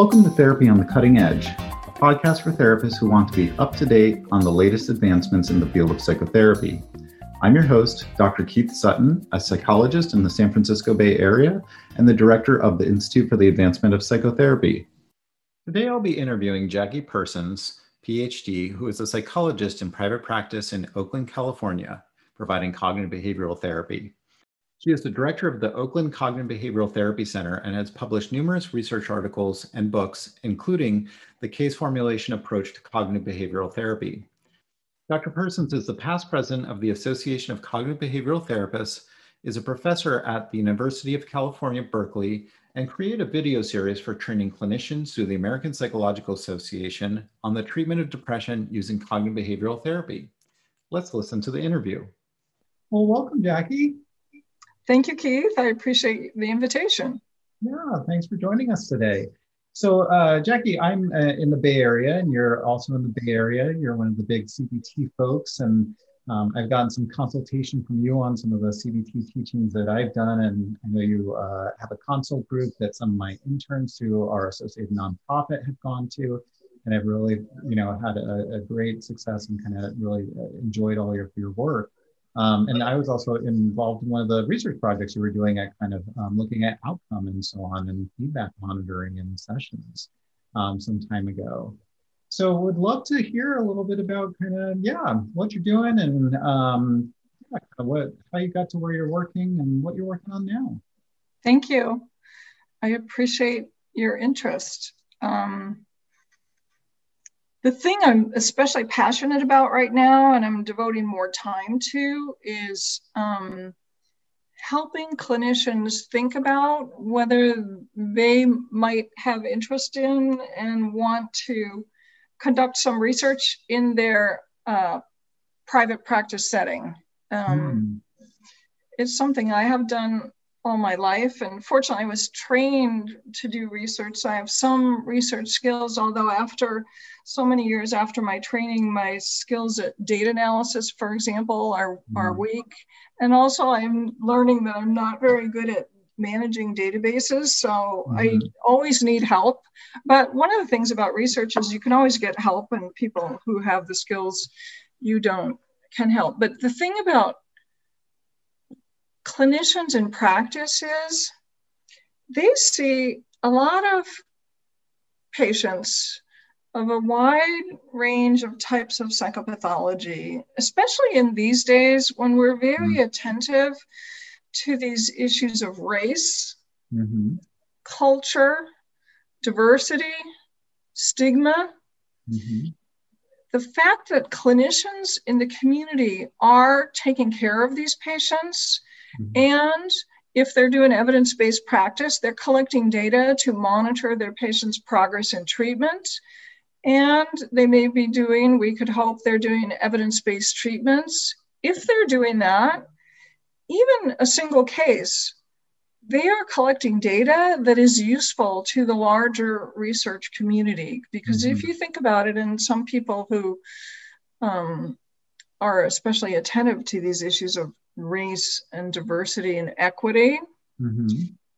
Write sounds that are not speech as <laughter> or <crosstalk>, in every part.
Welcome to Therapy on the Cutting Edge, a podcast for therapists who want to be up to date on the latest advancements in the field of psychotherapy. I'm your host, Dr. Keith Sutton, a psychologist in the San Francisco Bay Area and the director of the Institute for the Advancement of Psychotherapy. Today, I'll be interviewing Jackie Persons, PhD, who is a psychologist in private practice in Oakland, California, providing cognitive behavioral therapy. She is the director of the Oakland Cognitive Behavioral Therapy Center and has published numerous research articles and books, including The Case Formulation Approach to Cognitive Behavioral Therapy. Dr. Persons is the past president of the Association of Cognitive Behavioral Therapists, is a professor at the University of California, Berkeley, and created a video series for training clinicians through the American Psychological Association on the treatment of depression using cognitive behavioral therapy. Let's listen to the interview. Well, welcome, Jackie. Thank you, Keith. I appreciate the invitation. Yeah, thanks for joining us today. So, uh, Jackie, I'm uh, in the Bay Area, and you're also in the Bay Area. You're one of the big CBT folks, and um, I've gotten some consultation from you on some of the CBT teachings that I've done, and I know you uh, have a consult group that some of my interns who are associated nonprofit have gone to, and I've really, you know, had a, a great success and kind of really uh, enjoyed all your your work. Um, and I was also involved in one of the research projects you were doing at kind of um, looking at outcome and so on and feedback monitoring in sessions um, some time ago. So would love to hear a little bit about kind of, yeah, what you're doing and um, yeah, what, how you got to where you're working and what you're working on now. Thank you. I appreciate your interest. Um, the thing I'm especially passionate about right now, and I'm devoting more time to, is um, helping clinicians think about whether they might have interest in and want to conduct some research in their uh, private practice setting. Um, mm. It's something I have done all my life. And fortunately, I was trained to do research. So I have some research skills, although after so many years after my training, my skills at data analysis, for example, are, are weak. And also, I'm learning that I'm not very good at managing databases. So mm-hmm. I always need help. But one of the things about research is you can always get help, and people who have the skills you don't can help. But the thing about clinicians in practices, they see a lot of patients of a wide range of types of psychopathology, especially in these days when we're very mm-hmm. attentive to these issues of race, mm-hmm. culture, diversity, stigma. Mm-hmm. The fact that clinicians in the community are taking care of these patients Mm-hmm. And if they're doing evidence based practice, they're collecting data to monitor their patient's progress in treatment. And they may be doing, we could hope they're doing evidence based treatments. If they're doing that, even a single case, they are collecting data that is useful to the larger research community. Because mm-hmm. if you think about it, and some people who um, are especially attentive to these issues of race and diversity and equity mm-hmm.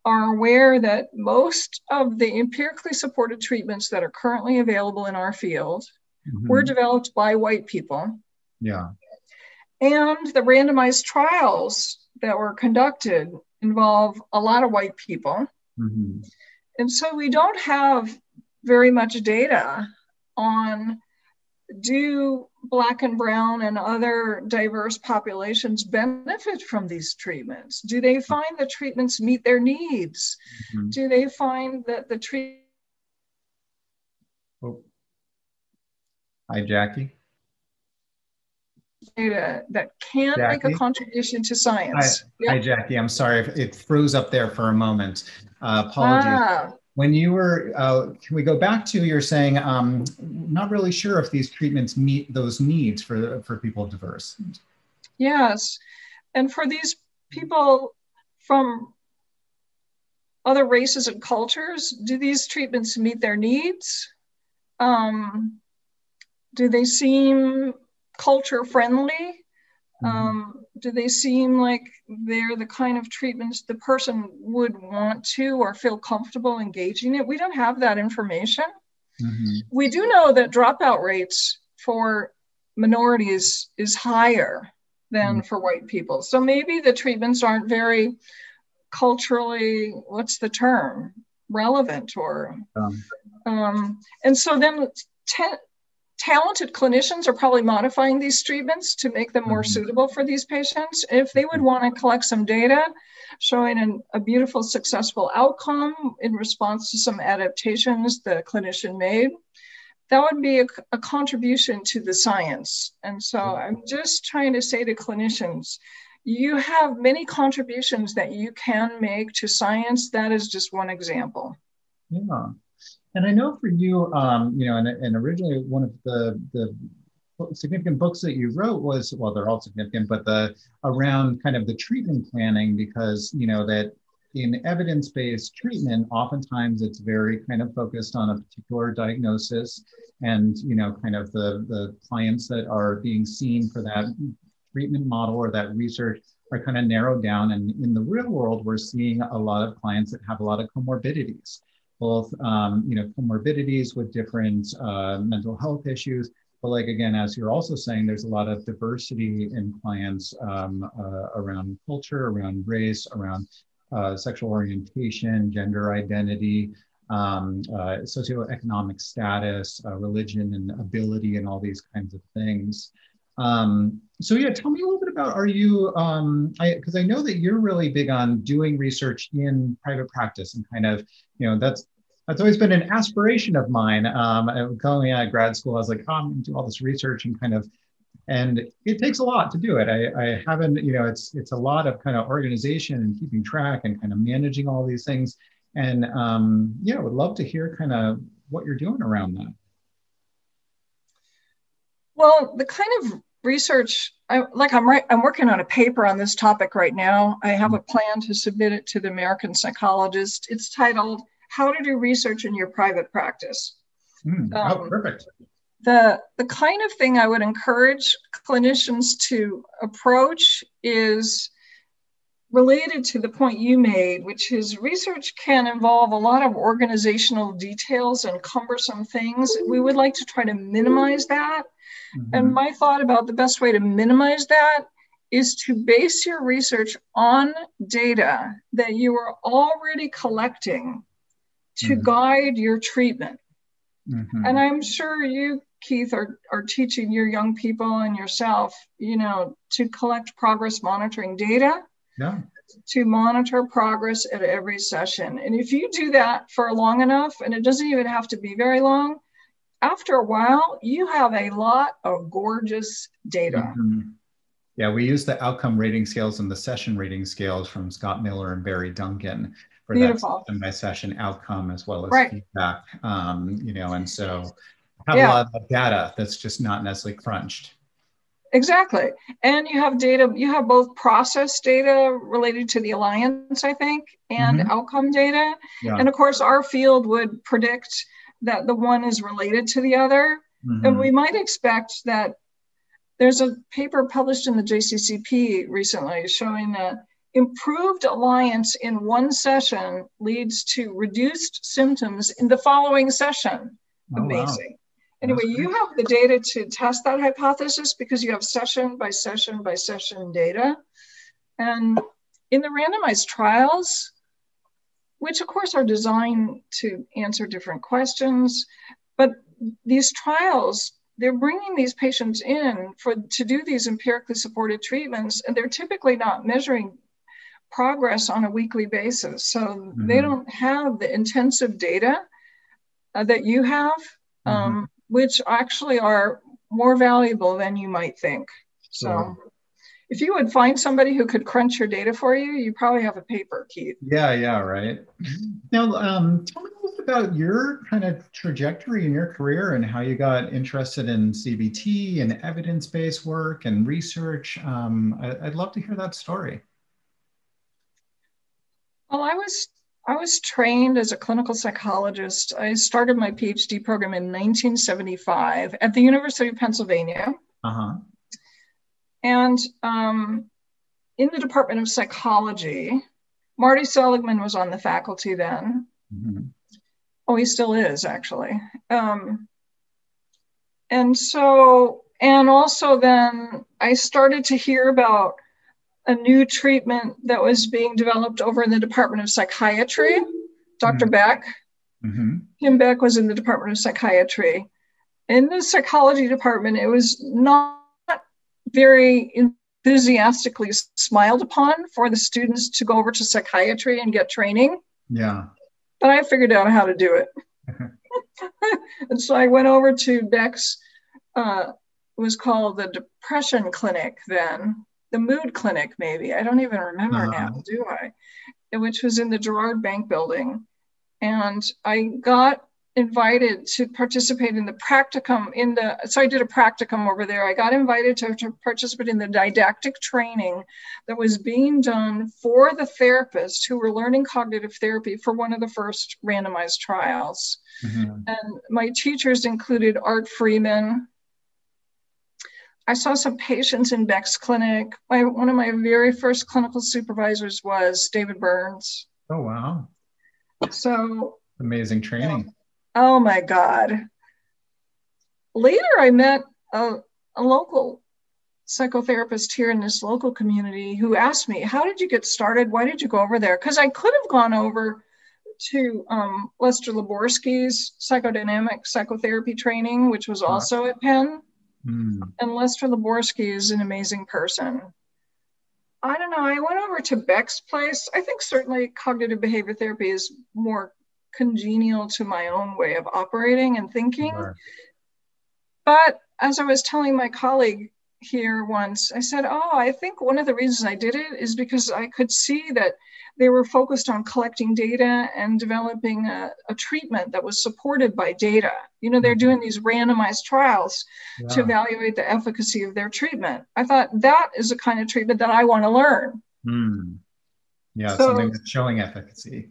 are aware that most of the empirically supported treatments that are currently available in our field mm-hmm. were developed by white people. Yeah. And the randomized trials that were conducted involve a lot of white people. Mm-hmm. And so we don't have very much data on do Black and Brown and other diverse populations benefit from these treatments? Do they find the treatments meet their needs? Mm-hmm. Do they find that the treatment? Oh. Hi, Jackie. Data that can Jackie? make a contribution to science. Hi, yep. hi, Jackie. I'm sorry if it froze up there for a moment. Uh, apologies. Ah when you were, uh, can we go back to you're saying, um, not really sure if these treatments meet those needs for, for people diverse. Yes. And for these people from other races and cultures, do these treatments meet their needs? Um, do they seem culture friendly? Mm-hmm. Um, do they seem like they're the kind of treatments the person would want to or feel comfortable engaging in? We don't have that information. Mm-hmm. We do know that dropout rates for minorities is higher than mm-hmm. for white people. So maybe the treatments aren't very culturally, what's the term, relevant or. Um, um, and so then ten, talented clinicians are probably modifying these treatments to make them more mm-hmm. suitable for these patients. If they would want to collect some data showing an, a beautiful, successful outcome in response to some adaptations the clinician made, that would be a, a contribution to the science. And so mm-hmm. I'm just trying to say to clinicians, you have many contributions that you can make to science. That is just one example. Yeah. And I know for you, um, you know, and, and originally one of the the significant books that you wrote was well, they're all significant, but the around kind of the treatment planning because you know that in evidence-based treatment, oftentimes it's very kind of focused on a particular diagnosis, and you know, kind of the the clients that are being seen for that treatment model or that research are kind of narrowed down. And in the real world, we're seeing a lot of clients that have a lot of comorbidities both um, you know comorbidities with different uh, mental health issues. But like again as you're also saying there's a lot of diversity in clients um, uh, around culture around race around uh, sexual orientation gender identity um, uh, socioeconomic status uh, religion and ability and all these kinds of things. Um, so yeah, tell me a little bit about are you because um, I, I know that you're really big on doing research in private practice and kind of you know that's that's always been an aspiration of mine. Um, going out of grad school, I was like, oh, I'm going to do all this research and kind of, and it takes a lot to do it. I, I haven't, you know, it's it's a lot of kind of organization and keeping track and kind of managing all these things. And um, yeah, I would love to hear kind of what you're doing around that. Well, the kind of research I, like i'm right i'm working on a paper on this topic right now i have a plan to submit it to the american psychologist it's titled how to do research in your private practice. Mm, um, oh, perfect. The, the kind of thing I would encourage clinicians to approach is related to the point you made, which is research can involve a lot of organizational details and cumbersome things. We would like to try to minimize that. Mm-hmm. And my thought about the best way to minimize that is to base your research on data that you are already collecting to mm-hmm. guide your treatment. Mm-hmm. And I'm sure you, Keith, are, are teaching your young people and yourself, you know, to collect progress monitoring data. Yeah. To monitor progress at every session. And if you do that for long enough, and it doesn't even have to be very long, after a while, you have a lot of gorgeous data. Mm-hmm. Yeah, we use the outcome rating scales and the session rating scales from Scott Miller and Barry Duncan for Beautiful. that session by session outcome as well as right. feedback. Um, you know, and so have yeah. a lot of data that's just not necessarily crunched. Exactly. And you have data, you have both process data related to the alliance, I think, and mm-hmm. outcome data. Yeah. And of course, our field would predict that the one is related to the other. Mm-hmm. And we might expect that there's a paper published in the JCCP recently showing that Improved alliance in one session leads to reduced symptoms in the following session. Oh, Amazing. Wow. Anyway, you have the data to test that hypothesis because you have session by session by session data. And in the randomized trials, which of course are designed to answer different questions, but these trials they're bringing these patients in for to do these empirically supported treatments and they're typically not measuring progress on a weekly basis. So mm-hmm. they don't have the intensive data uh, that you have, um, mm-hmm. which actually are more valuable than you might think. So. If you would find somebody who could crunch your data for you, you probably have a paper, Keith. Yeah, yeah, right. Now, um, tell me a little about your kind of trajectory in your career and how you got interested in CBT and evidence-based work and research. Um, I, I'd love to hear that story. Well, I was I was trained as a clinical psychologist. I started my PhD program in 1975 at the University of Pennsylvania. Uh-huh. And um, in the Department of Psychology, Marty Seligman was on the faculty then. Mm-hmm. Oh, he still is actually. Um, and so, and also then I started to hear about a new treatment that was being developed over in the Department of Psychiatry. doctor mm-hmm. Beck. Mm-hmm. Tim Beck was in the Department of Psychiatry. In the psychology department, it was not very enthusiastically smiled upon for the students to go over to psychiatry and get training. Yeah. But I figured out how to do it. <laughs> and so I went over to Beck's, uh, was called the depression clinic then, the mood clinic, maybe. I don't even remember uh-huh. now, do I? Which was in the Girard Bank building. And I got invited to participate in the practicum in the so i did a practicum over there i got invited to, to participate in the didactic training that was being done for the therapists who were learning cognitive therapy for one of the first randomized trials mm-hmm. and my teachers included art freeman I saw some patients in Beck's clinic. My, one of my very first clinical supervisors was David Burns. Oh, wow. So amazing training. Oh my God. Later, I met a, a local psychotherapist here in this local community who asked me, How did you get started? Why did you go over there? Because I could have gone over to um, Lester Luborsky's psychodynamic psychotherapy training, which was also at Penn. Mm. And Lester Luborsky is an amazing person. I don't know. I went over to Beck's place. I think certainly cognitive behavior therapy is more congenial to my own way of operating and thinking. Sure. But as I was telling my colleague here once, I said, Oh, I think one of the reasons I did it is because I could see that they were focused on collecting data and developing a, a treatment that was supported by data. You know, they're mm-hmm. doing these randomized trials yeah. to evaluate the efficacy of their treatment. I thought that is the kind of treatment that I want to learn. Mm. Yeah, so, something that's showing efficacy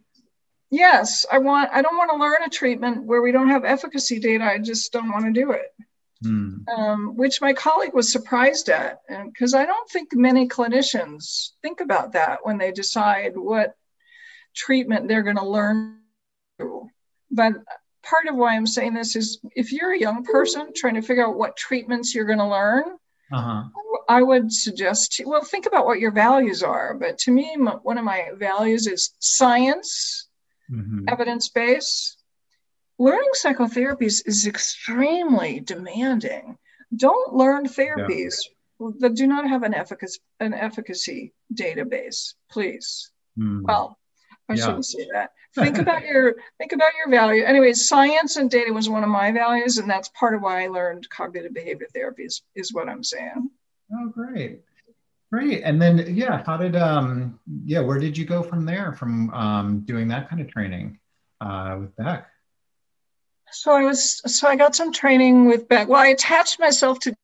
yes, I want I don't want to learn a treatment where we don't have efficacy data. I just don't want to do it. Hmm. Um, which my colleague was surprised at, because I don't think many clinicians think about that when they decide what treatment they're going to learn. But part of why I'm saying this is if you're a young person trying to figure out what treatments you're going to learn, uh-huh. I would suggest, well, think about what your values are. But to me, one of my values is science mm-hmm. evidence base. Learning psychotherapies is extremely demanding. Don't learn therapies yeah. that do not have an efficacy, an efficacy database, please. Mm. Well, I yeah. shouldn't say that. Think <laughs> about your think about your value. Anyways, science and data was one of my values, and that's part of why I learned cognitive behavior therapy is, is what I'm saying. Oh, great. Great. And then, yeah, how did, um, yeah, where did you go from there from um, doing that kind of training uh, with Beck? So I was, so I got some training with Beck. Well, I attached myself to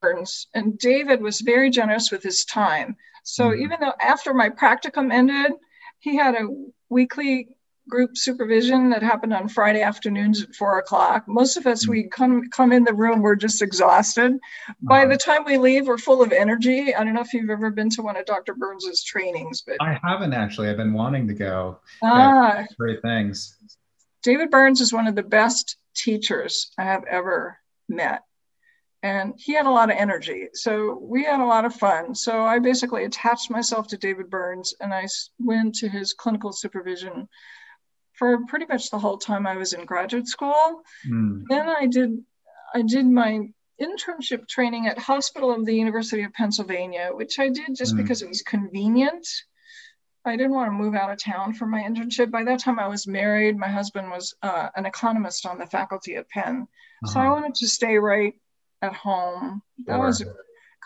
Burns, and David was very generous with his time. So mm-hmm. even though after my practicum ended, he had a weekly group supervision that happened on Friday afternoons at four o'clock. Most of us, mm. we come come in the room, we're just exhausted. Uh-huh. By the time we leave, we're full of energy. I don't know if you've ever been to one of Dr. Burns's trainings, but I haven't actually. I've been wanting to go. Ah, great things. David Burns is one of the best teachers I have ever met. And he had a lot of energy. So we had a lot of fun. So I basically attached myself to David Burns and I went to his clinical supervision for pretty much the whole time I was in graduate school. Mm. Then I did I did my internship training at Hospital of the University of Pennsylvania, which I did just mm. because it was convenient. I didn't want to move out of town for my internship. By that time, I was married. My husband was uh, an economist on the faculty at Penn. Uh-huh. So I uh-huh. wanted to stay right at home. That sure. was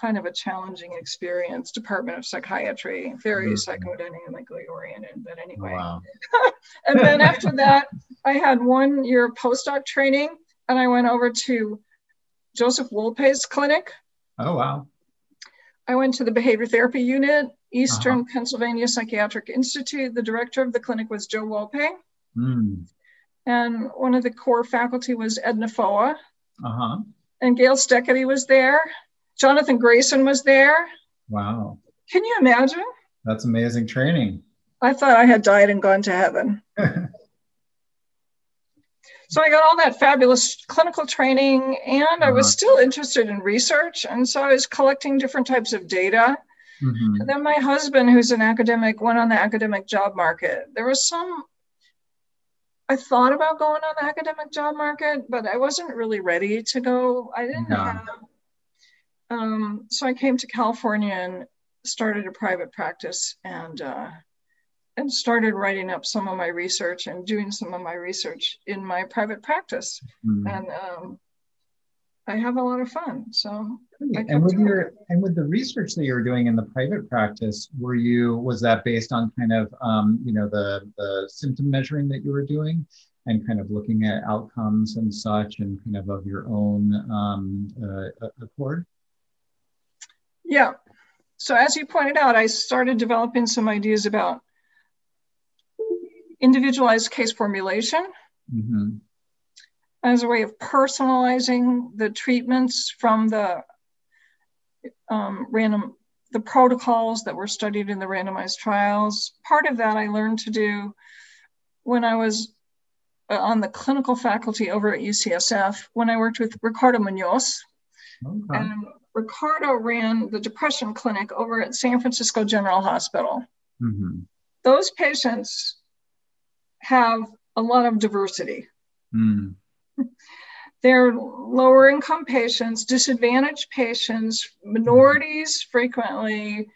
kind of a challenging experience. Department of Psychiatry, very mm-hmm. psychodynamically oriented, but anyway. Wow. <laughs> and then after that, I had one year postdoc training and I went over to Joseph Wolpe's clinic. Oh, wow. I went to the behavior therapy unit, Eastern uh-huh. Pennsylvania Psychiatric Institute. The director of the clinic was Joe Wolpe. Mm. And one of the core faculty was Edna Foa. Uh-huh. And Gail Steketee was there. Jonathan Grayson was there. Wow. Can you imagine? That's amazing training. I thought I had died and gone to heaven. <laughs> so I got all that fabulous clinical training, and uh-huh. I was uh-huh. still interested in research. And so I was collecting different types of data. Mm-hmm. And then my husband, who's an academic, went on the academic job market. There was some, I thought about going on the academic job market, but I wasn't really ready to go. I didn't yeah. have, um, so I came to California and started a private practice and uh, and started writing up some of my research and doing some of my research in my private practice. Mm-hmm. And um, I have a lot of fun. So and with your and with the research that you were doing in the private practice, were you was that based on kind of um, you know the the symptom measuring that you were doing? and kind of looking at outcomes and such and kind of of your own um, uh, accord? Yeah. So as you pointed out, I started developing some ideas about individualized case formulation mm-hmm. as a way of personalizing the treatments from the um, random the protocols that were studied in the randomized trials. Part of that I learned to do when I was uh, on the clinical faculty over at UCSF when I worked with Ricardo Munoz. Okay. And Ricardo ran the depression clinic over at San Francisco General Hospital. Mm-hmm. Those patients have a lot of diversity. Mm. <laughs> They're lower income patients, disadvantaged patients, minorities frequently,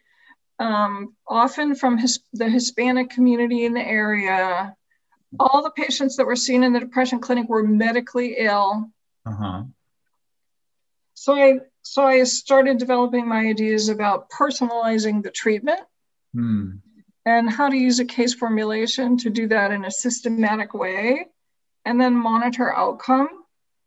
um, often from his, the Hispanic community in the area. All the patients that were seen in the depression clinic were medically ill. Uh-huh. So I so I started developing my ideas about personalizing the treatment. Mm and how to use a case formulation to do that in a systematic way and then monitor outcome.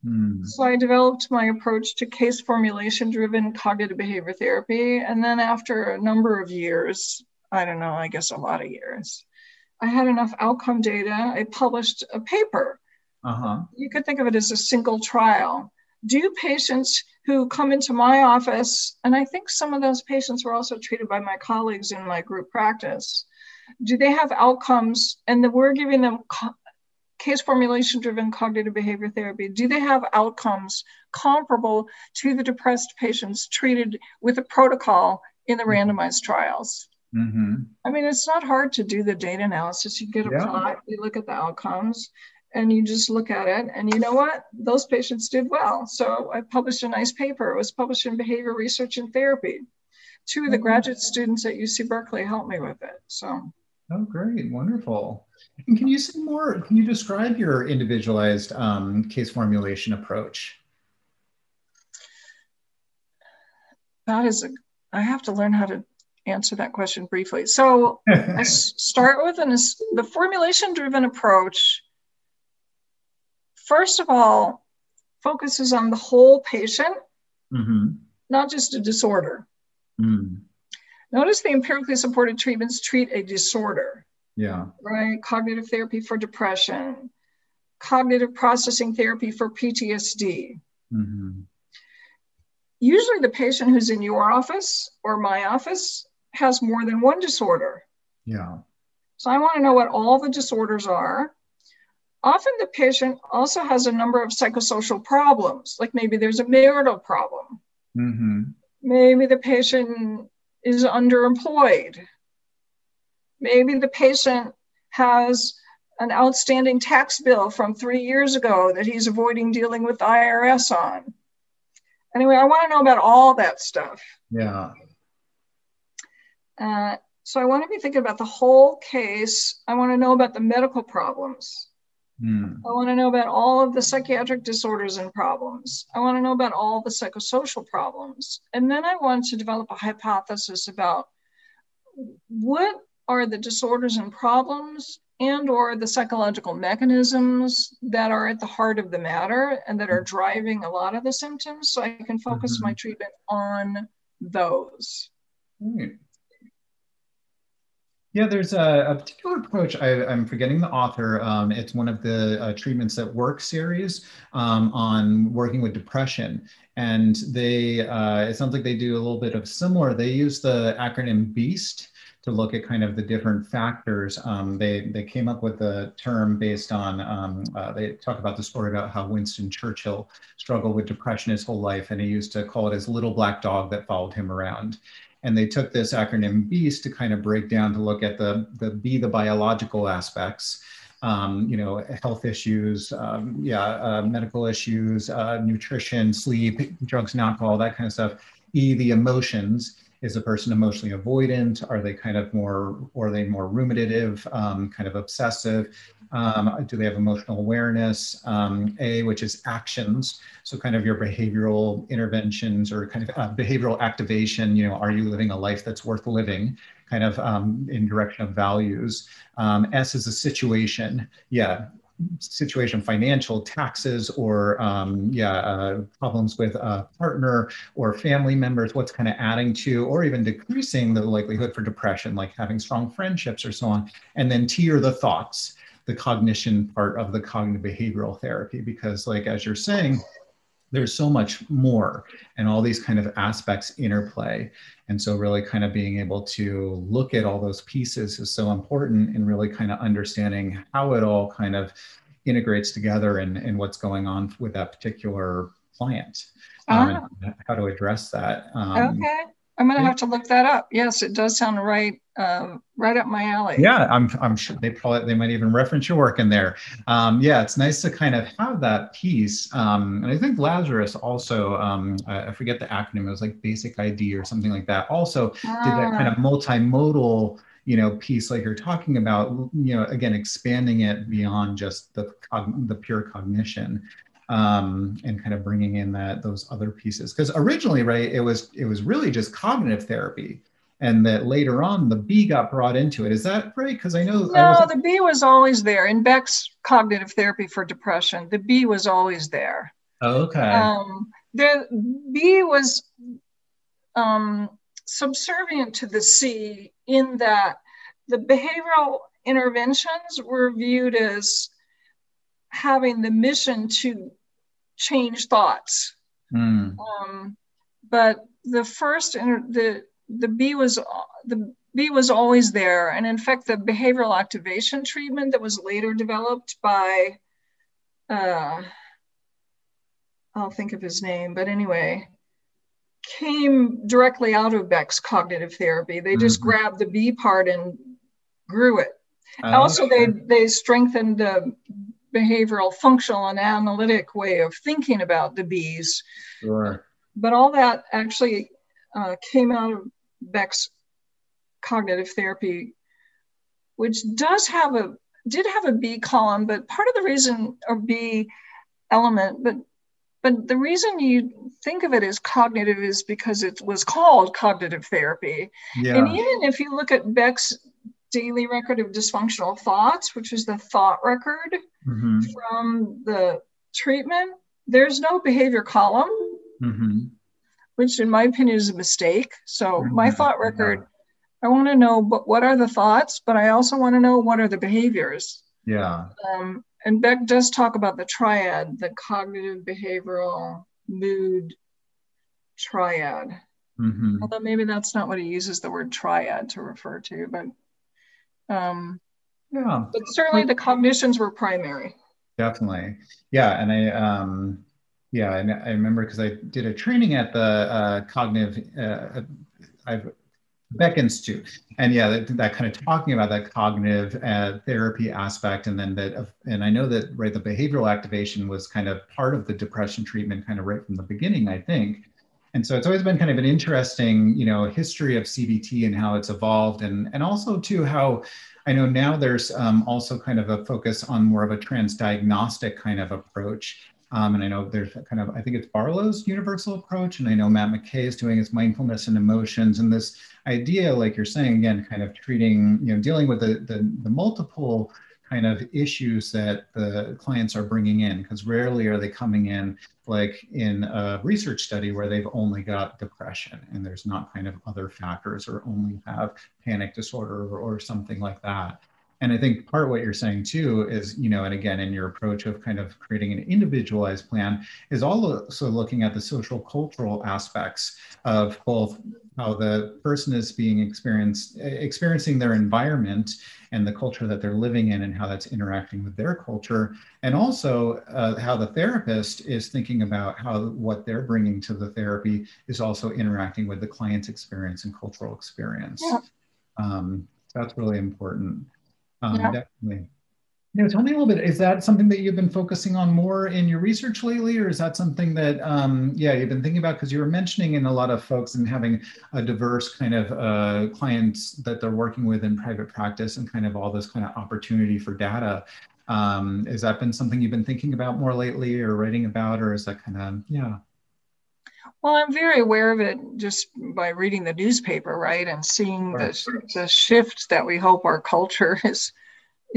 Mm. So I developed my approach to case formulation driven cognitive behavior therapy. And then after a number of years, I don't know, I guess a lot of years, I had enough outcome data. I published a paper. Uh-huh. You could think of it as a single trial. Do patients who come into my office, and I think some of those patients were also treated by my colleagues in my group practice, do they have outcomes? And that we're giving them co- case formulation driven cognitive behavior therapy. Do they have outcomes comparable to the depressed patients treated with a protocol in the mm-hmm. randomized trials? Mm-hmm. I mean, it's not hard to do the data analysis. You get a yeah. plot, you look at the outcomes, and you just look at it. And you know what? Those patients did well. So I published a nice paper. It was published in Behavior Research and Therapy. Two of the mm-hmm. graduate students at UC Berkeley helped me with it. So Oh, great. Wonderful. And can you say more? Can you describe your individualized um, case formulation approach? That is, a, I have to learn how to answer that question briefly. So <laughs> I start with an, the formulation driven approach. First of all, focuses on the whole patient, mm-hmm. not just a disorder. Mm. Notice the empirically supported treatments treat a disorder. Yeah. Right? Cognitive therapy for depression, cognitive processing therapy for PTSD. Mm-hmm. Usually, the patient who's in your office or my office has more than one disorder. Yeah. So, I want to know what all the disorders are. Often, the patient also has a number of psychosocial problems, like maybe there's a marital problem. Mm-hmm. Maybe the patient is underemployed. Maybe the patient has an outstanding tax bill from three years ago that he's avoiding dealing with the IRS on. Anyway, I want to know about all that stuff. Yeah. Uh, so I want to be thinking about the whole case. I want to know about the medical problems. Mm. I want to know about all of the psychiatric disorders and problems. I want to know about all the psychosocial problems. And then I want to develop a hypothesis about what are the disorders and problems and or the psychological mechanisms that are at the heart of the matter and that are driving a lot of the symptoms so I can focus mm-hmm. my treatment on those. Right. Yeah, there's a, a particular approach. I, am forgetting the author. Um, it's one of the uh, treatments that work series um, on working with depression. And they, uh, it sounds like they do a little bit of similar. They use the acronym BEAST to look at kind of the different factors. Um, they, they came up with the term based on, um, uh, they talk about the story about how Winston Churchill struggled with depression his whole life. And he used to call it his little black dog that followed him around and they took this acronym BEAST to kind of break down to look at the, the B, the biological aspects, um, you know, health issues, um, yeah, uh, medical issues, uh, nutrition, sleep, drugs and alcohol, that kind of stuff. E, the emotions. Is a person emotionally avoidant? Are they kind of more, or are they more ruminative, um, kind of obsessive? Um, do they have emotional awareness? Um, a, which is actions. So kind of your behavioral interventions or kind of uh, behavioral activation, you know, are you living a life that's worth living? Kind of um, in direction of values. Um, S is a situation. Yeah, situation financial taxes or um, yeah uh, problems with a partner or family members what's kind of adding to or even decreasing the likelihood for depression like having strong friendships or so on and then t are the thoughts the cognition part of the cognitive behavioral therapy because like as you're saying there's so much more and all these kind of aspects interplay. And so really kind of being able to look at all those pieces is so important and really kind of understanding how it all kind of integrates together and, and what's going on with that particular client. Um, ah. how to address that. Um, okay I'm going to have to look that up. Yes, it does sound right, uh, right up my alley. Yeah, I'm, I'm sure they probably they might even reference your work in there. Um, yeah, it's nice to kind of have that piece. Um, and I think Lazarus also, um, I, forget the acronym, it was like Basic ID or something like that. Also ah. did that kind of ah. multimodal you know piece like you're talking about you know again expanding it beyond just the the pure cognition um, and kind of bringing in that those other pieces. Because originally, right, it was it was really just cognitive therapy, and that later on the B got brought into it. Is that right? Because I know no, I the B was always there in Beck's cognitive therapy for depression. The B was always there. Okay. Um, the B was um, subservient to the C in that the behavioral interventions were viewed as having the mission to change thoughts. Mm. Um, but the first the the B was the B was always there, and in fact, the behavioral activation treatment that was later developed by uh, I'll think of his name, but anyway, came directly out of Beck's cognitive therapy. They just mm-hmm. grabbed the B part and grew it. Oh, also, okay. they they strengthened the behavioral, functional, and analytic way of thinking about the bees. Sure. But all that actually uh, came out of Beck's cognitive therapy, which does have a did have a B column, but part of the reason or B element, but but the reason you think of it as cognitive is because it was called cognitive therapy. Yeah. And even if you look at Beck's daily record of dysfunctional thoughts, which is the thought record mm-hmm. from the treatment, there's no behavior column, mm-hmm. which in my opinion is a mistake. So mm-hmm. my thought record, yeah. I want to know but what are the thoughts, but I also want to know what are the behaviors. Yeah. Um, and Beck does talk about the triad, the cognitive, behavioral, mood triad. Mm-hmm. Although maybe that's not what he uses the word triad to refer to, but um, yeah. But certainly the cognitions were primary. Definitely. Yeah. And I, um, yeah, and I remember because I did a training at the uh, cognitive, uh, I've Beck Institute, and yeah, that, that, kind of talking about that cognitive uh, therapy aspect, and then that, and I know that right, the behavioral activation was kind of part of the depression treatment, kind of right from the beginning, I think. And so it's always been kind of an interesting, you know, history of CBT and how it's evolved, and and also too how I know now there's um, also kind of a focus on more of a transdiagnostic kind of approach. Um, and I know there's kind of, I think it's Barlow's universal approach. And I know Matt McKay is doing his mindfulness and emotions. And this idea, like you're saying, again, kind of treating, you know, dealing with the, the, the multiple kind of issues that the clients are bringing in because rarely are they coming in like in a research study where they've only got depression and there's not kind of other factors or only have panic disorder or, or something like that. And i think part of what you're saying too is you know and again in your approach of kind of creating an individualized plan is also looking at the social cultural aspects of both how the person is being experienced experiencing their environment and the culture that they're living in and how that's interacting with their culture and also uh, how the therapist is thinking about how what they're bringing to the therapy is also interacting with the client's experience and cultural experience yeah. um, that's really important um, yeah. definitely you know, tell me a little bit. Is that something that you've been focusing on more in your research lately, or is that something that, um, yeah, you've been thinking about? Because you were mentioning in a lot of folks and having a diverse kind of uh, clients that they're working with in private practice and kind of all this kind of opportunity for data. Um, has that been something you've been thinking about more lately, or writing about, or is that kind of, yeah? Well, I'm very aware of it just by reading the newspaper, right, and seeing the, the shift that we hope our culture <laughs> is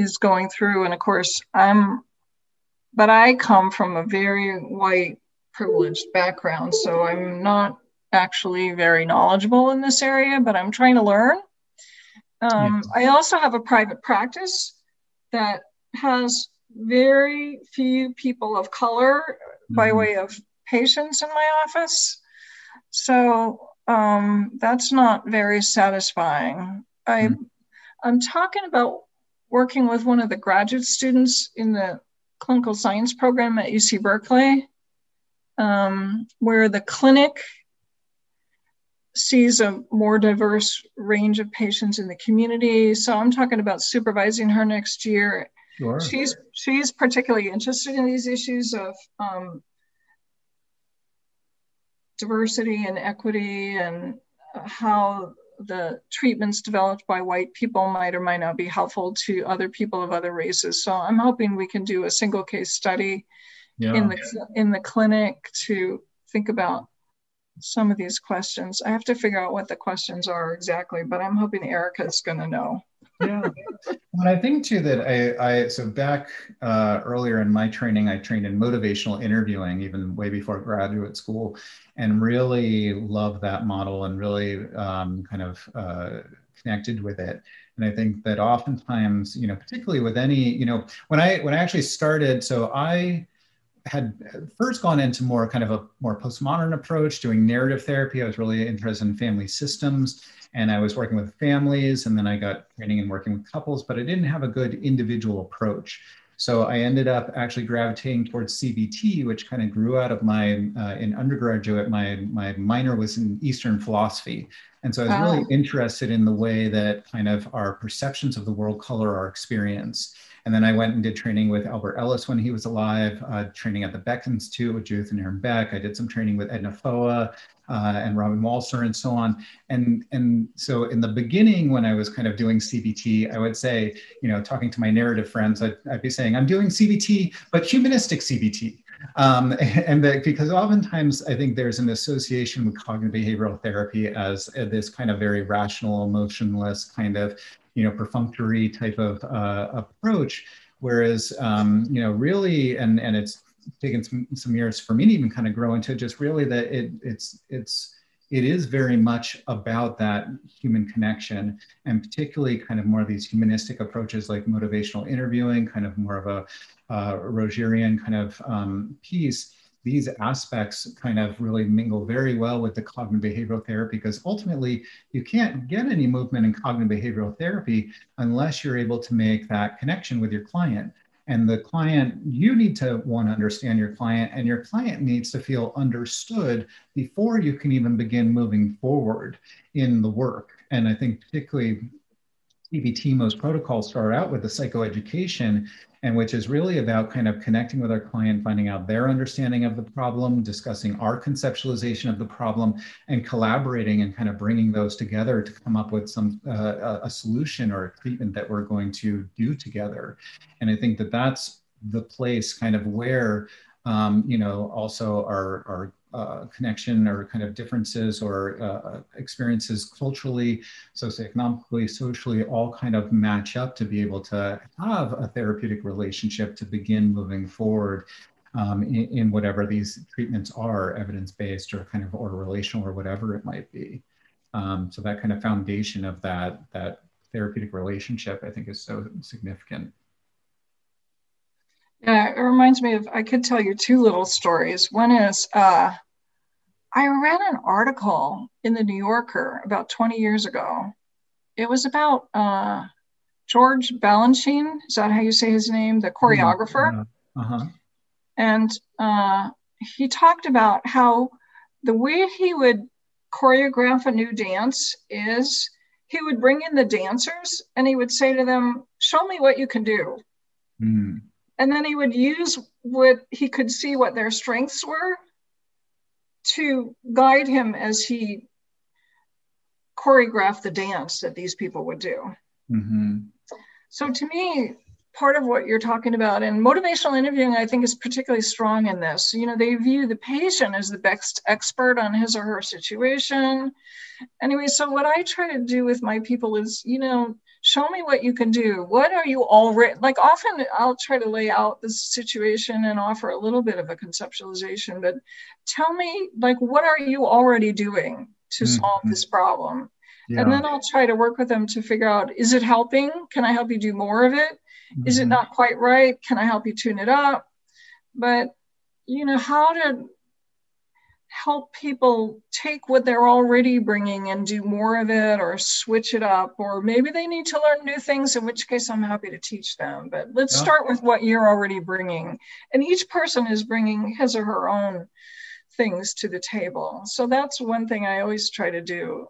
is going through. And of course, I'm, but I come from a very white, privileged background. So I'm not actually very knowledgeable in this area, but I'm trying to learn. Um, I also have a private practice that has very few people of color mm-hmm. by way of patients in my office. So um, that's not very satisfying. I, mm-hmm. I'm talking about working with one of the graduate students in the clinical science program at UC Berkeley, um, where the clinic sees a more diverse range of patients in the community. So I'm talking about supervising her next year. Sure. She's she's particularly interested in these issues of um, diversity and equity and how the treatments developed by white people might or might not be helpful to other people of other races. So I'm hoping we can do a single case study yeah. in the in the clinic to think about some of these questions. I have to figure out what the questions are exactly, but I'm hoping Erica's going to know. Yeah, and I think too that I, I so back uh, earlier in my training, I trained in motivational interviewing, even way before graduate school, and really love that model and really um, kind of uh, connected with it. And I think that oftentimes, you know, particularly with any, you know, when I when I actually started, so I had first gone into more kind of a more postmodern approach, doing narrative therapy. I was really interested in family systems and I was working with families, and then I got training in working with couples, but I didn't have a good individual approach. So I ended up actually gravitating towards CBT, which kind of grew out of my uh, in undergraduate. My my minor was in Eastern philosophy, and so I was wow. really interested in the way that kind of our perceptions of the world color our experience. And then I went and did training with Albert Ellis when he was alive, uh, training at the Beck Institute with Judith and Aaron Beck. I did some training with Edna Foa uh, and Robin Walser and so on. And, and so in the beginning, when I was kind of doing CBT, I would say, you know, talking to my narrative friends, I'd, I'd be saying, I'm doing CBT, but humanistic CBT. Um, <laughs> and that, because oftentimes I think there's an association with cognitive behavioral therapy as this kind of very rational, emotionless kind of, you know, perfunctory type of uh, approach. Whereas, um, you know, really, and, and it's taken some, some years for me to even kind of grow into just really that it it's it's it is very much about that human connection and particularly kind of more of these humanistic approaches like motivational interviewing kind of more of a uh, rogerian kind of um, piece. These aspects kind of really mingle very well with the cognitive behavioral therapy because ultimately you can't get any movement in cognitive behavioral therapy unless you're able to make that connection with your client and the client you need to want to understand your client and your client needs to feel understood before you can even begin moving forward in the work. And i think particularly CBT most protocols start out with the psychoeducation and which is really about kind of connecting with our client, finding out their understanding of the problem, discussing our conceptualization of the problem, and collaborating and kind of bringing those together to come up with some uh, a solution or a treatment that we're going to do together. And I think that that's the place kind of where um, you know also our, our uh, connection or kind of differences or uh, experiences culturally, socioeconomically, socially, all kind of match up to be able to have a therapeutic relationship to begin moving forward um, in, in, whatever these treatments are, evidence-based or kind of or relational or whatever it might be. Um, so that kind of foundation of that that therapeutic relationship, I think, is so significant. Yeah, it reminds me of, I could tell you two little stories. One is, uh, I read an article in the New Yorker about 20 years ago. It was about uh, George Balanchine. Is that how you say his name? The choreographer. Uh-huh. And uh, he talked about how the way he would choreograph a new dance is he would bring in the dancers and he would say to them, Show me what you can do. Mm and then he would use what he could see what their strengths were to guide him as he choreographed the dance that these people would do. Mm-hmm. So to me, part of what you're talking about and motivational interviewing, I think is particularly strong in this. You know, they view the patient as the best expert on his or her situation. Anyway, so what I try to do with my people is, you know, show me what you can do what are you already like often i'll try to lay out the situation and offer a little bit of a conceptualization but tell me like what are you already doing to mm-hmm. solve this problem yeah. and then i'll try to work with them to figure out is it helping can i help you do more of it? Mm-hmm. Is it mm-hmm. not quite right can i help you tune it up but you know how to help people take what they're already bringing and do more of it or switch it up or maybe they need to learn new things in which case i'm happy to teach them. But let's yeah. start with what you're already bringing. And each person is bringing his or her own things to the table. So that's one thing i always try to do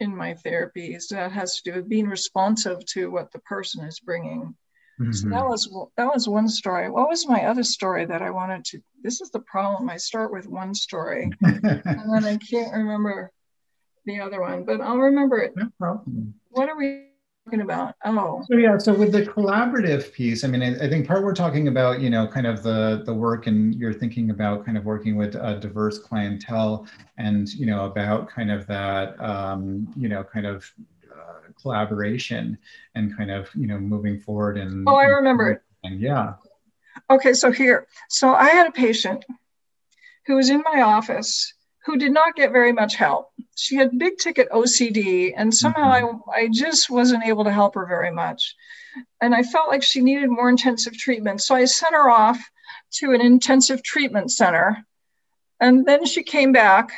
in my therapies that has to do with being responsive to what the person is bringing Mm-hmm. So that mm-hmm. was that was one story. What was my other story that I wanted to? This is the problem. I start with one story, <laughs> and then I can't remember the other one, but I'll remember it. No problem. What are we talking about? Oh, so yeah. So with the collaborative piece, I mean, I, I, think part we're talking about, you know, kind of the the work, and you're thinking about kind of working with a diverse clientele, and you know, about kind of that, um, you know, kind of collaboration and kind of you know moving forward and oh i remember it. and yeah. Okay so here so i had a patient who was in my office who did not get very much help. She had big ticket ocd and somehow mm-hmm. I, I just wasn't able to help her very much. And i felt like she needed more intensive treatment. So i sent her off to an intensive treatment center and then she came back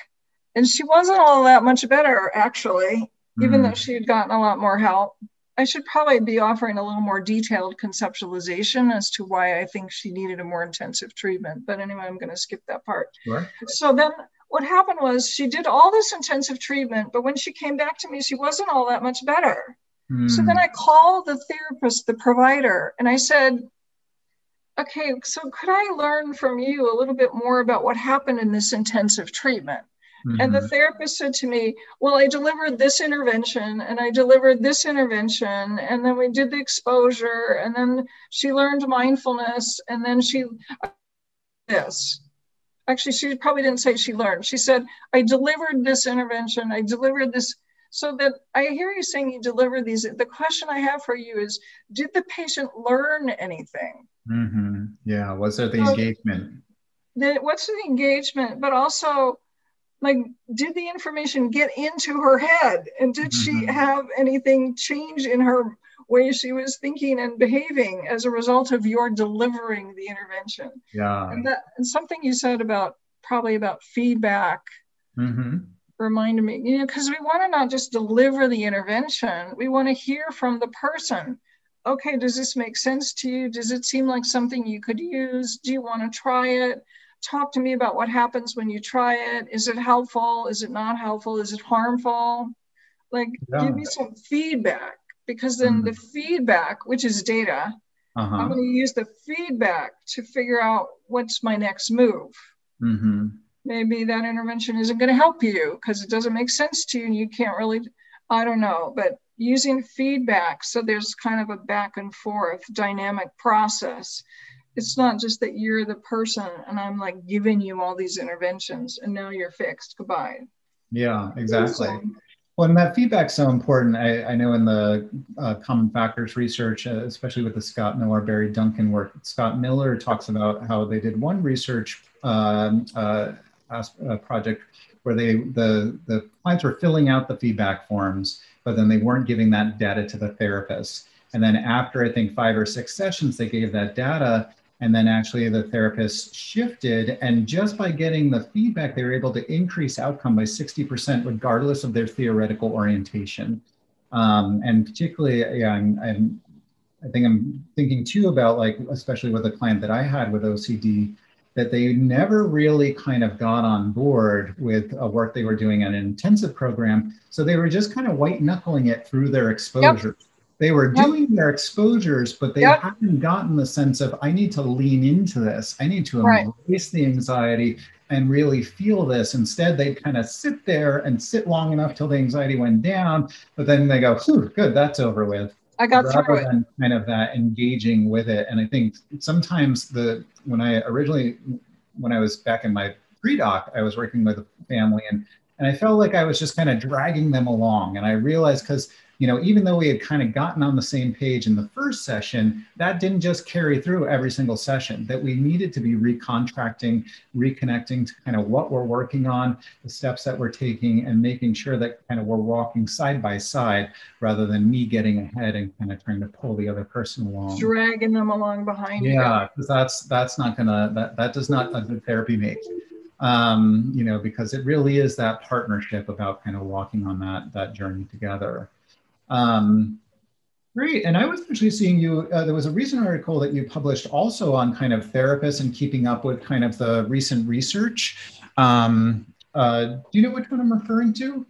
and she wasn't all that much better actually even mm. though she had gotten a lot more help. I should probably be offering a little more detailed conceptualization as to why I think she needed a more intensive treatment. But anyway, I'm going to skip that part. Sure. So then what happened was she did all this intensive treatment, but when she came back to me, she wasn't all that much better. Mm. So then I called the therapist, the provider, and I said, okay, so could I learn from you a little bit more about what happened in this intensive treatment? Mm-hmm. And the mm-hmm. therapist said to me, Well, I delivered this intervention and I delivered this intervention. And then we did the exposure. And then she learned mindfulness. And then she, this. Actually, she probably didn't say she learned. She said, I delivered this intervention. I delivered this. So that I hear you saying you deliver these. The question I have for you is Did the patient learn anything? Mm-hmm. Yeah. Was there the so, engagement? The, what's the engagement? But also, like did the information get into her head? And did mm-hmm. she have anything change in her way she was thinking and behaving as a result of your delivering the intervention? Yeah. And that and something you said about probably about feedback mm-hmm. reminded me you know because we want to not just deliver the intervention we want to hear from the person. Okay does this make sense to you? Does it seem like something you could use? Do you want to try it talk to me about what happens when you try it. Is it helpful? Is it not helpful? Is it harmful? Like, yeah. give me some feedback because then mm-hmm. the feedback, which is data, uh-huh. I'm going to use the feedback to figure out what's my next move. Mm-hmm. Maybe that intervention isn't going to help you because it doesn't make sense to you and you can't really, I don't know, but using feedback so there's kind of a back and forth dynamic process it's not just that you're the person and I'm like giving you all these interventions and now you're fixed. Goodbye. Yeah, exactly. Well, and that feedback's so important. I, I know in the uh, common factors research, uh, especially with the Scott Miller, Barry Duncan work, Scott Miller talks about how they did one research um, uh, uh, project where they the the clients were filling out the feedback forms, but then they weren't giving that data to the therapist. And then after I think five or six sessions, they gave that data and then actually the therapist shifted. And just by getting the feedback, they were able to increase outcome by 60%, regardless of their theoretical orientation. Um, and particularly, yeah, I'm, I'm, I think I'm thinking too about like, especially with a client that I had with OCD, that they never really kind of got on board with a work they were doing in an intensive program. So they were just kind of white knuckling it through their exposure. Yep. They were yep. doing their exposures, but they yep. hadn't gotten the sense of, I need to lean into this. I need to right. embrace the anxiety and really feel this. Instead, they'd kind of sit there and sit long enough till the anxiety went down, but then they go, good, that's over with. I got rather through than kind of that engaging with it. And I think sometimes the when I originally when I was back in my pre-doc, I was working with a family and and I felt like I was just kind of dragging them along. And I realized because you know, even though we had kind of gotten on the same page in the first session, that didn't just carry through every single session, that we needed to be recontracting, reconnecting to kind of what we're working on, the steps that we're taking, and making sure that kind of we're walking side by side rather than me getting ahead and kind of trying to pull the other person along. Dragging them along behind yeah, you. Yeah, because that's that's not gonna that that does not a good therapy make um, you know, because it really is that partnership about kind of walking on that that journey together. Um, great. And I was actually seeing you, uh, there was a recent article that you published also on kind of therapists and keeping up with kind of the recent research. Um, uh, do you know which one I'm referring to?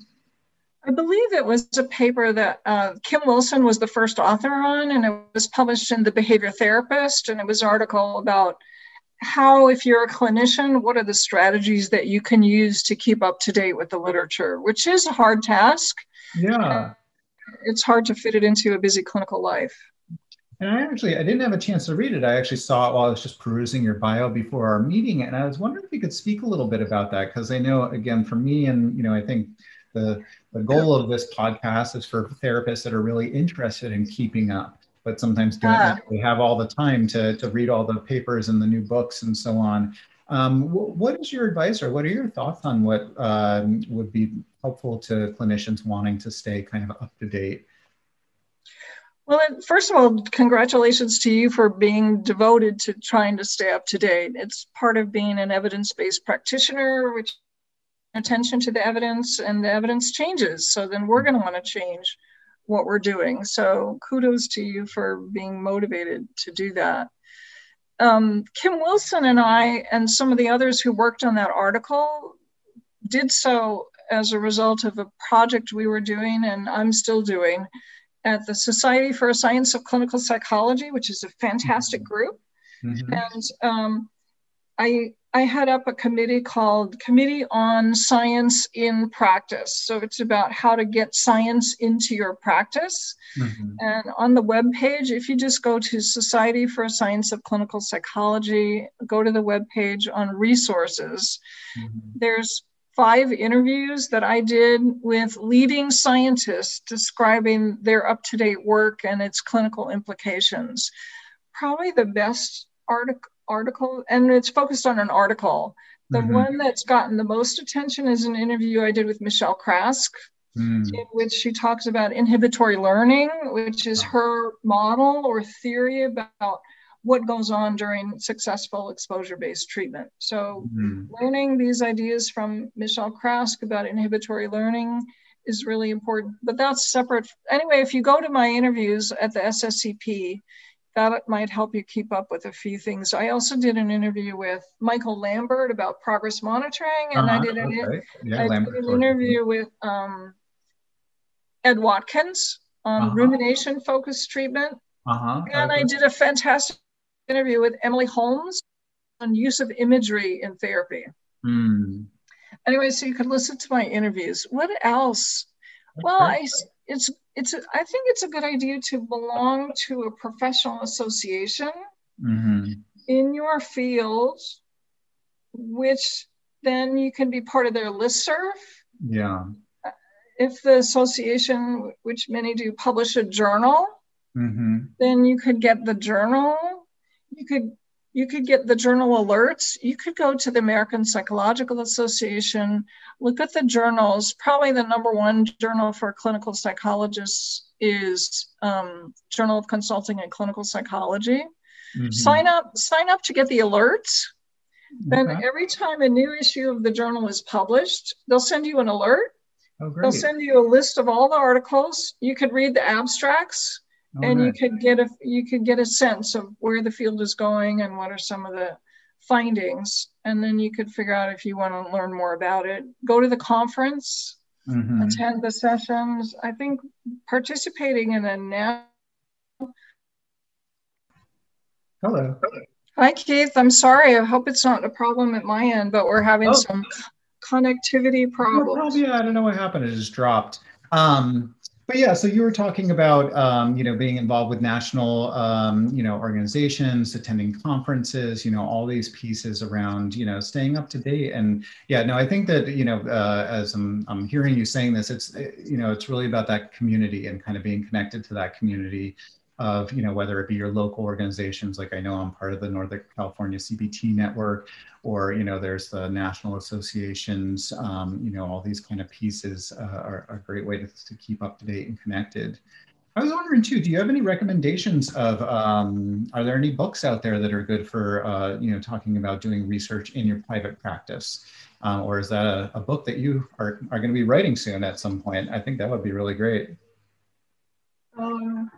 I believe it was a paper that uh, Kim Wilson was the first author on, and it was published in The Behavior Therapist. And it was an article about how, if you're a clinician, what are the strategies that you can use to keep up to date with the literature, which is a hard task. Yeah uh, it's hard to fit it into a busy clinical life. And I actually, I didn't have a chance to read it. I actually saw it while I was just perusing your bio before our meeting, and I was wondering if you could speak a little bit about that because I know, again, for me, and you know, I think the the goal of this podcast is for therapists that are really interested in keeping up, but sometimes don't uh, have all the time to to read all the papers and the new books and so on. Um, what is your advice, or what are your thoughts on what um, would be helpful to clinicians wanting to stay kind of up to date? Well, first of all, congratulations to you for being devoted to trying to stay up to date. It's part of being an evidence based practitioner, which attention to the evidence and the evidence changes. So then we're going to want to change what we're doing. So kudos to you for being motivated to do that. Um, Kim Wilson and I, and some of the others who worked on that article, did so as a result of a project we were doing and I'm still doing at the Society for a Science of Clinical Psychology, which is a fantastic mm-hmm. group. Mm-hmm. And um, I, I head up a committee called Committee on Science in Practice. So it's about how to get science into your practice. Mm-hmm. And on the web page, if you just go to Society for a Science of Clinical Psychology, go to the web page on resources, mm-hmm. there's five interviews that I did with leading scientists describing their up to date work and its clinical implications. Probably the best article, article and it's focused on an article. The mm-hmm. one that's gotten the most attention is an interview I did with Michelle Craske, mm. in which she talks about inhibitory learning, which is her model or theory about what goes on during successful exposure based treatment. So, mm-hmm. learning these ideas from Michelle Craske about inhibitory learning is really important, but that's separate. Anyway, if you go to my interviews at the SSCP, that might help you keep up with a few things. I also did an interview with Michael Lambert about progress monitoring, and uh-huh, I did an, okay. yeah, I did an interview with um, Ed Watkins on uh-huh. rumination focused treatment. Uh-huh. And okay. I did a fantastic interview with Emily Holmes on use of imagery in therapy. Mm. Anyway, so you could listen to my interviews. What else? Well, I, it's it's a, think it's a good idea to belong to a professional association. Mm-hmm. in your field, which then you can be part of their listserv. Yeah. If the association, which many do, publish a journal, mm-hmm. then you could get the journal. You could you could get the journal alerts. You could go to the American Psychological Association, look at the journals. Probably the number one journal for clinical psychologists is um, Journal of Consulting and Clinical Psychology. Mm-hmm. Sign up, sign up to get the alerts. Then every time a new issue of the journal is published, they'll send you an alert. Oh, they'll send you a list of all the articles. You could read the abstracts and you could get a you could get a sense of where the field is going and what are some of the findings. And then you could figure out if you want to learn more about it. Go to the conference, mm-hmm. attend the sessions. I think participating in a national Hello. Hi, Keith. I'm sorry. I hope it's not a problem at my end, but we're having oh. some connectivity problems. No yeah, I don't know what happened. It just dropped. Um, but yeah, so you were talking about um, you know being involved with national um, you know organizations, attending conferences, you know all these pieces around you know staying up to date. And yeah, no, I think that you know uh, as I'm, I'm hearing you saying this, it's you know it's really about that community and kind of being connected to that community of you know whether it be your local organizations like i know i'm part of the northern california cbt network or you know there's the national associations um, you know all these kind of pieces uh, are, a great way to, to keep up to date and connected. I was wondering too do you have any recommendations of um, are there any books out there that are good for uh, you know talking about doing research in your private practice? Uh, or is that a, a book that you are, are going to be writing soon at some point? I think that would be really great. Um,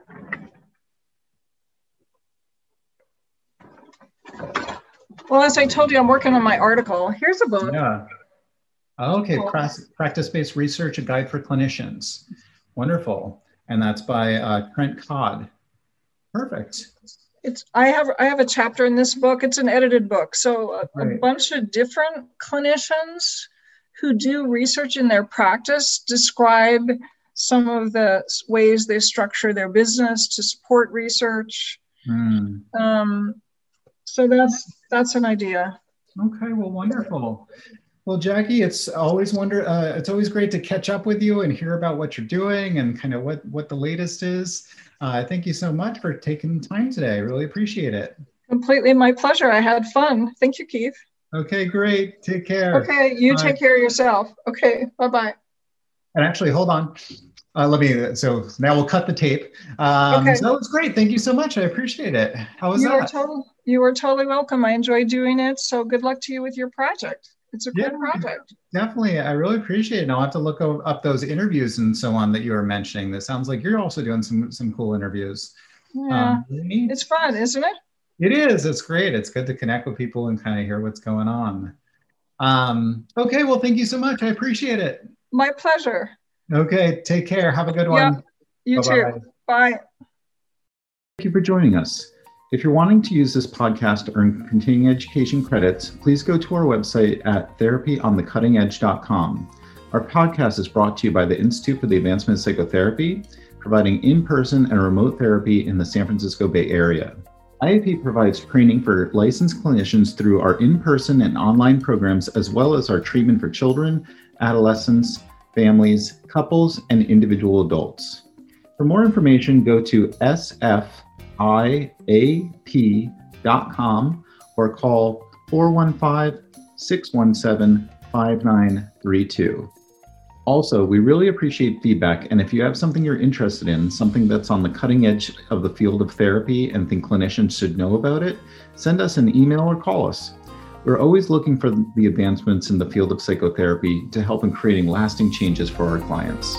Well, as I told you, I'm working on my article. Here's a book. Yeah. Okay, practice-based research, a guide for clinicians. Wonderful, and that's by uh, Trent Codd. Perfect. It's I have I have a chapter in this book. It's an edited book, so a, right. a bunch of different clinicians who do research in their practice describe some of the ways they structure their business to support research. Mm. Um, so that's that's an idea. Okay, well, wonderful. Well, Jackie, it's always wonder. Uh, it's always great to catch up with you and hear about what you're doing and kind of what what the latest is. Uh, thank you so much for taking time today. I really appreciate it. Completely my pleasure. I had fun. Thank you, Keith. Okay, great. Take care. Okay, you Bye. take care of yourself. Okay, bye bye. And actually, hold on. Uh, let me. So now we'll cut the tape. Um, okay. So that was great. Thank you so much. I appreciate it. How was you that? Are total, you are totally welcome. I enjoyed doing it. So good luck to you with your project. It's a yeah, good project. Definitely. I really appreciate it. And I'll have to look up those interviews and so on that you were mentioning. That sounds like you're also doing some some cool interviews. Yeah. Um, it's fun, isn't it? It is. It's great. It's good to connect with people and kind of hear what's going on. Um, okay. Well, thank you so much. I appreciate it. My pleasure. Okay. Take care. Have a good one. Yeah, you Bye-bye. too. Bye. Thank you for joining us. If you're wanting to use this podcast to earn continuing education credits, please go to our website at therapyonthecuttingedge.com. Our podcast is brought to you by the Institute for the Advancement of Psychotherapy, providing in person and remote therapy in the San Francisco Bay Area. IAP provides training for licensed clinicians through our in person and online programs, as well as our treatment for children, adolescents, families, couples, and individual adults. For more information, go to sfiap.com or call 415 617 5932. Also, we really appreciate feedback. And if you have something you're interested in, something that's on the cutting edge of the field of therapy and think clinicians should know about it, send us an email or call us. We're always looking for the advancements in the field of psychotherapy to help in creating lasting changes for our clients.